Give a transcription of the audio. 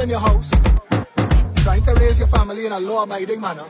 in your house, trying to raise your family in a law abiding manner,